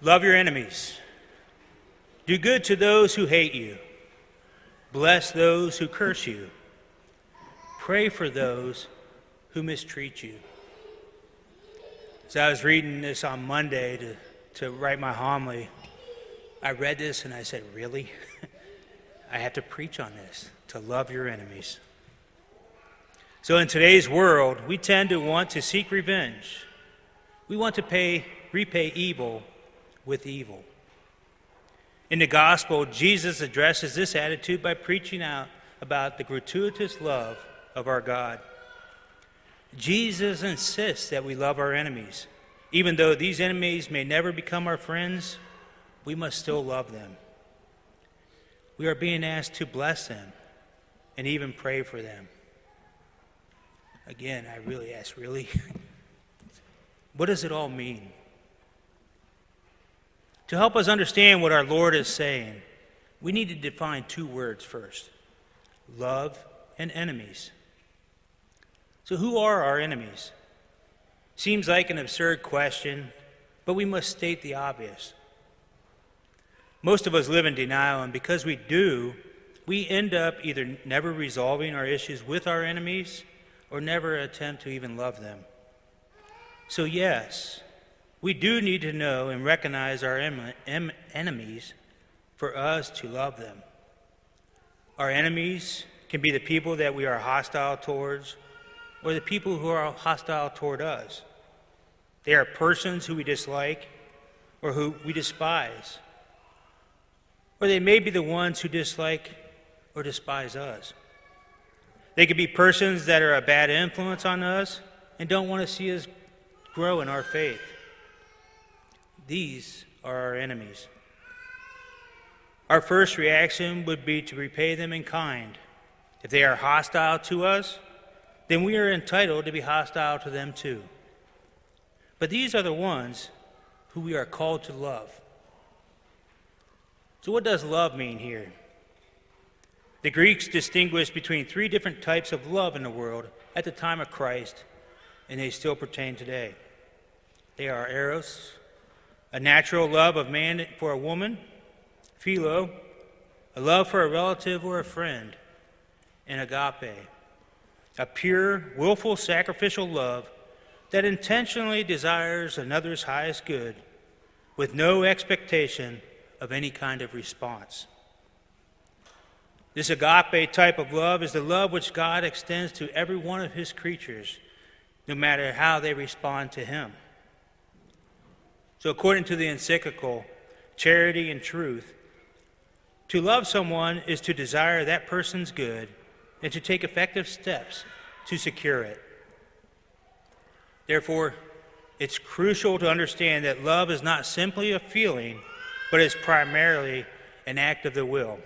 Love your enemies. Do good to those who hate you. Bless those who curse you. Pray for those who mistreat you. So I was reading this on Monday to, to write my homily. I read this and I said, Really? I have to preach on this to love your enemies. So, in today's world, we tend to want to seek revenge. We want to pay, repay evil with evil. In the gospel, Jesus addresses this attitude by preaching out about the gratuitous love of our God. Jesus insists that we love our enemies. Even though these enemies may never become our friends, we must still love them. We are being asked to bless them and even pray for them. Again, I really ask, really? what does it all mean? To help us understand what our Lord is saying, we need to define two words first love and enemies. So, who are our enemies? Seems like an absurd question, but we must state the obvious. Most of us live in denial, and because we do, we end up either never resolving our issues with our enemies or never attempt to even love them. So, yes, we do need to know and recognize our em- em- enemies for us to love them. Our enemies can be the people that we are hostile towards or the people who are hostile toward us. They are persons who we dislike or who we despise. Or they may be the ones who dislike or despise us. They could be persons that are a bad influence on us and don't want to see us grow in our faith. These are our enemies. Our first reaction would be to repay them in kind. If they are hostile to us, then we are entitled to be hostile to them too. But these are the ones who we are called to love. So, what does love mean here? The Greeks distinguished between three different types of love in the world at the time of Christ, and they still pertain today. They are eros, a natural love of man for a woman, philo, a love for a relative or a friend, and agape, a pure, willful, sacrificial love that intentionally desires another's highest good with no expectation of any kind of response. This agape type of love is the love which God extends to every one of his creatures, no matter how they respond to him. So, according to the encyclical, Charity and Truth, to love someone is to desire that person's good and to take effective steps to secure it. Therefore, it's crucial to understand that love is not simply a feeling, but is primarily an act of the will.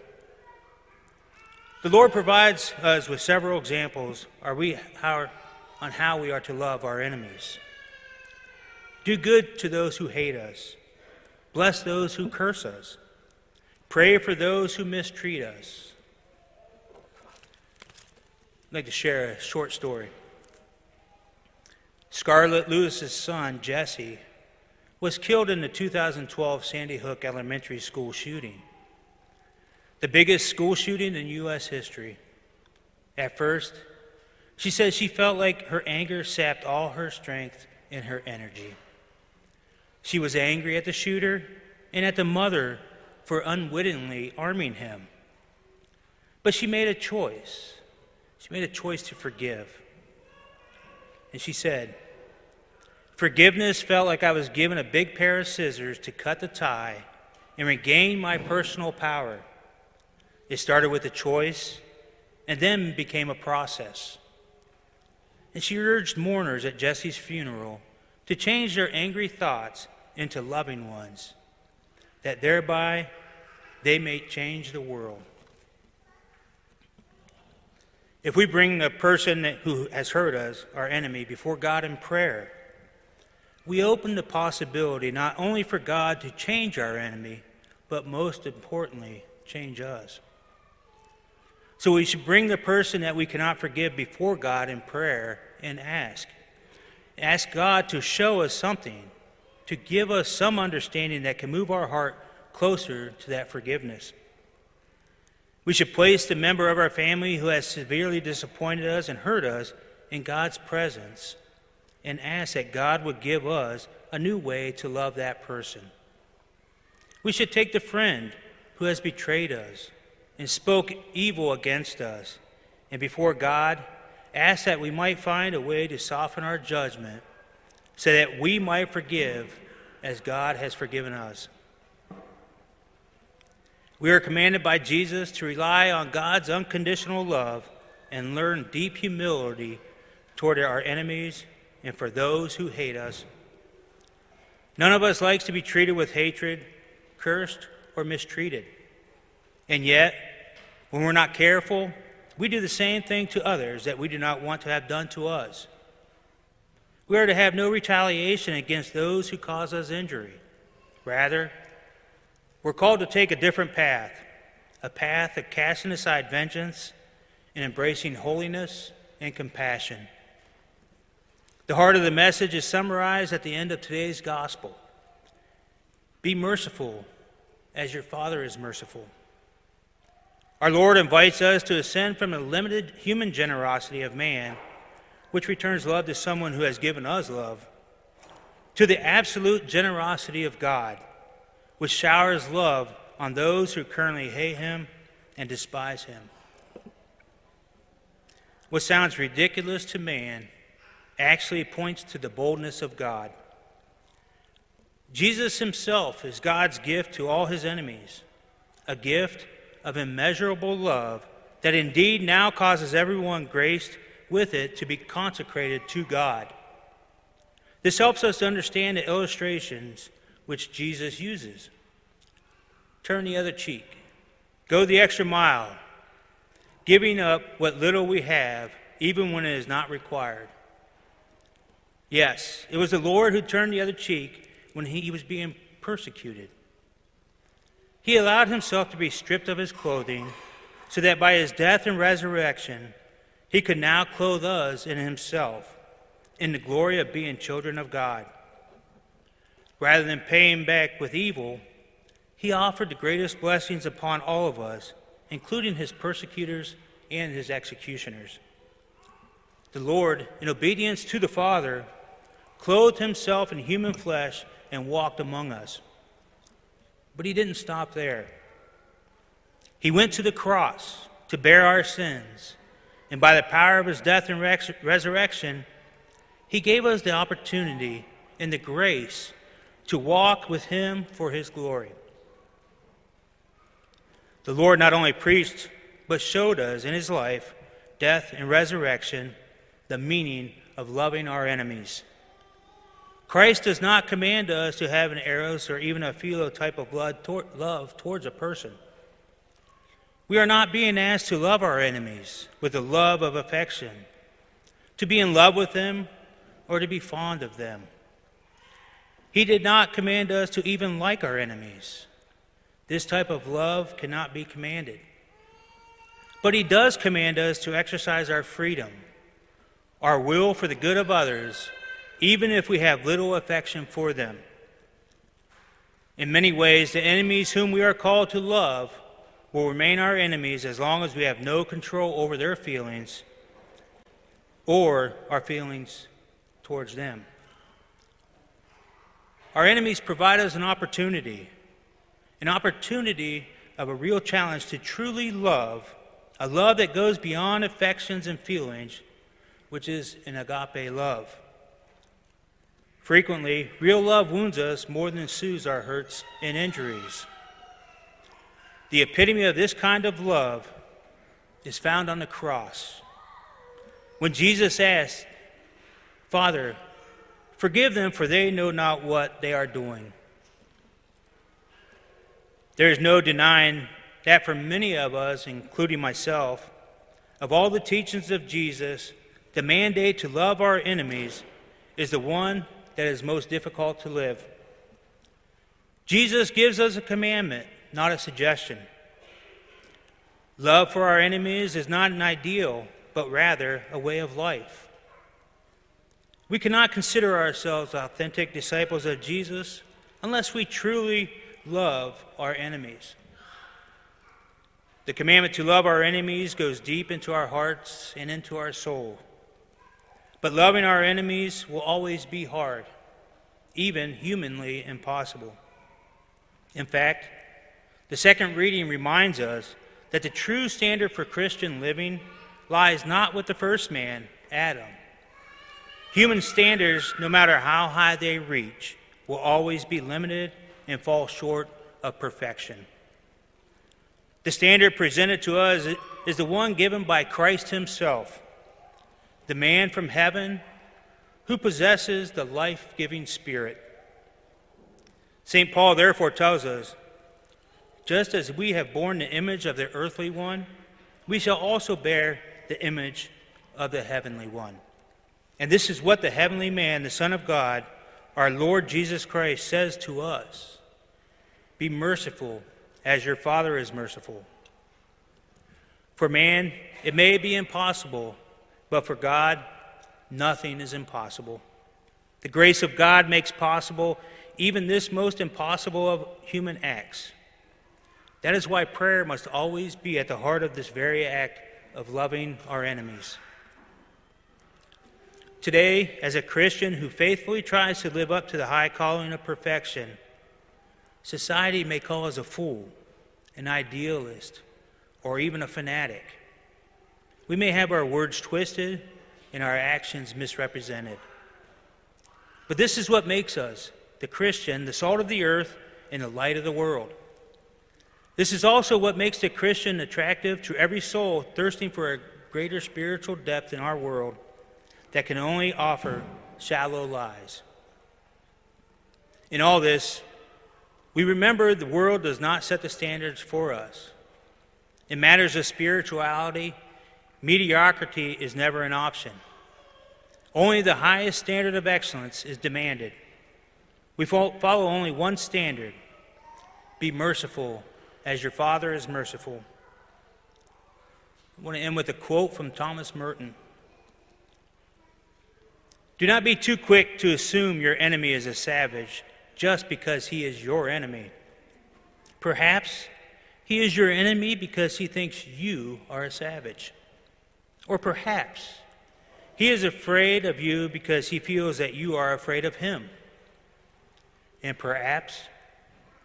The Lord provides us with several examples we, how, on how we are to love our enemies. Do good to those who hate us, bless those who curse us, pray for those who mistreat us. I'd like to share a short story. Scarlett Lewis's son, Jesse, was killed in the 2012 Sandy Hook Elementary School shooting, the biggest school shooting in U.S. history. At first, she said she felt like her anger sapped all her strength and her energy. She was angry at the shooter and at the mother for unwittingly arming him. But she made a choice. She made a choice to forgive. And she said, Forgiveness felt like I was given a big pair of scissors to cut the tie and regain my personal power. It started with a choice and then became a process. And she urged mourners at Jesse's funeral to change their angry thoughts into loving ones, that thereby they may change the world. If we bring the person who has hurt us, our enemy, before God in prayer, we open the possibility not only for God to change our enemy, but most importantly, change us. So we should bring the person that we cannot forgive before God in prayer and ask. Ask God to show us something to give us some understanding that can move our heart closer to that forgiveness. We should place the member of our family who has severely disappointed us and hurt us in God's presence and ask that God would give us a new way to love that person. We should take the friend who has betrayed us and spoke evil against us, and before God, ask that we might find a way to soften our judgment so that we might forgive as God has forgiven us. We are commanded by Jesus to rely on God's unconditional love and learn deep humility toward our enemies and for those who hate us. None of us likes to be treated with hatred, cursed, or mistreated. And yet, when we're not careful, we do the same thing to others that we do not want to have done to us. We are to have no retaliation against those who cause us injury. Rather, we're called to take a different path, a path of casting aside vengeance and embracing holiness and compassion. The heart of the message is summarized at the end of today's gospel Be merciful as your Father is merciful. Our Lord invites us to ascend from the limited human generosity of man, which returns love to someone who has given us love, to the absolute generosity of God which showers love on those who currently hate him and despise him. What sounds ridiculous to man actually points to the boldness of God. Jesus himself is God's gift to all his enemies, a gift of immeasurable love that indeed now causes everyone graced with it to be consecrated to God. This helps us to understand the illustrations which Jesus uses. Turn the other cheek. Go the extra mile, giving up what little we have, even when it is not required. Yes, it was the Lord who turned the other cheek when he was being persecuted. He allowed himself to be stripped of his clothing so that by his death and resurrection, he could now clothe us in himself in the glory of being children of God. Rather than paying back with evil, he offered the greatest blessings upon all of us, including his persecutors and his executioners. The Lord, in obedience to the Father, clothed himself in human flesh and walked among us. But he didn't stop there. He went to the cross to bear our sins, and by the power of his death and resurrection, he gave us the opportunity and the grace to walk with Him for His glory. The Lord not only preached, but showed us in His life, death, and resurrection the meaning of loving our enemies. Christ does not command us to have an eros or even a philo type of blood tor- love towards a person. We are not being asked to love our enemies with the love of affection, to be in love with them, or to be fond of them. He did not command us to even like our enemies. This type of love cannot be commanded. But He does command us to exercise our freedom, our will for the good of others, even if we have little affection for them. In many ways, the enemies whom we are called to love will remain our enemies as long as we have no control over their feelings or our feelings towards them. Our enemies provide us an opportunity, an opportunity of a real challenge to truly love, a love that goes beyond affections and feelings, which is an agape love. Frequently, real love wounds us more than soothes our hurts and injuries. The epitome of this kind of love is found on the cross. When Jesus asked, Father, Forgive them, for they know not what they are doing. There is no denying that for many of us, including myself, of all the teachings of Jesus, the mandate to love our enemies is the one that is most difficult to live. Jesus gives us a commandment, not a suggestion. Love for our enemies is not an ideal, but rather a way of life. We cannot consider ourselves authentic disciples of Jesus unless we truly love our enemies. The commandment to love our enemies goes deep into our hearts and into our soul. But loving our enemies will always be hard, even humanly impossible. In fact, the second reading reminds us that the true standard for Christian living lies not with the first man, Adam. Human standards, no matter how high they reach, will always be limited and fall short of perfection. The standard presented to us is the one given by Christ Himself, the man from heaven who possesses the life giving Spirit. St. Paul therefore tells us just as we have borne the image of the earthly one, we shall also bear the image of the heavenly one. And this is what the heavenly man, the Son of God, our Lord Jesus Christ, says to us Be merciful as your Father is merciful. For man, it may be impossible, but for God, nothing is impossible. The grace of God makes possible even this most impossible of human acts. That is why prayer must always be at the heart of this very act of loving our enemies. Today, as a Christian who faithfully tries to live up to the high calling of perfection, society may call us a fool, an idealist, or even a fanatic. We may have our words twisted and our actions misrepresented. But this is what makes us the Christian, the salt of the earth, and the light of the world. This is also what makes the Christian attractive to every soul thirsting for a greater spiritual depth in our world that can only offer shallow lies. In all this, we remember the world does not set the standards for us. In matters of spirituality, mediocrity is never an option. Only the highest standard of excellence is demanded. We follow only one standard be merciful as your Father is merciful. I want to end with a quote from Thomas Merton. Do not be too quick to assume your enemy is a savage just because he is your enemy. Perhaps he is your enemy because he thinks you are a savage. Or perhaps he is afraid of you because he feels that you are afraid of him. And perhaps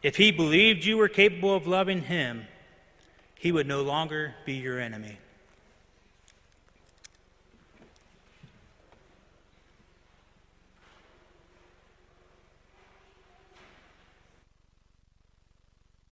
if he believed you were capable of loving him, he would no longer be your enemy.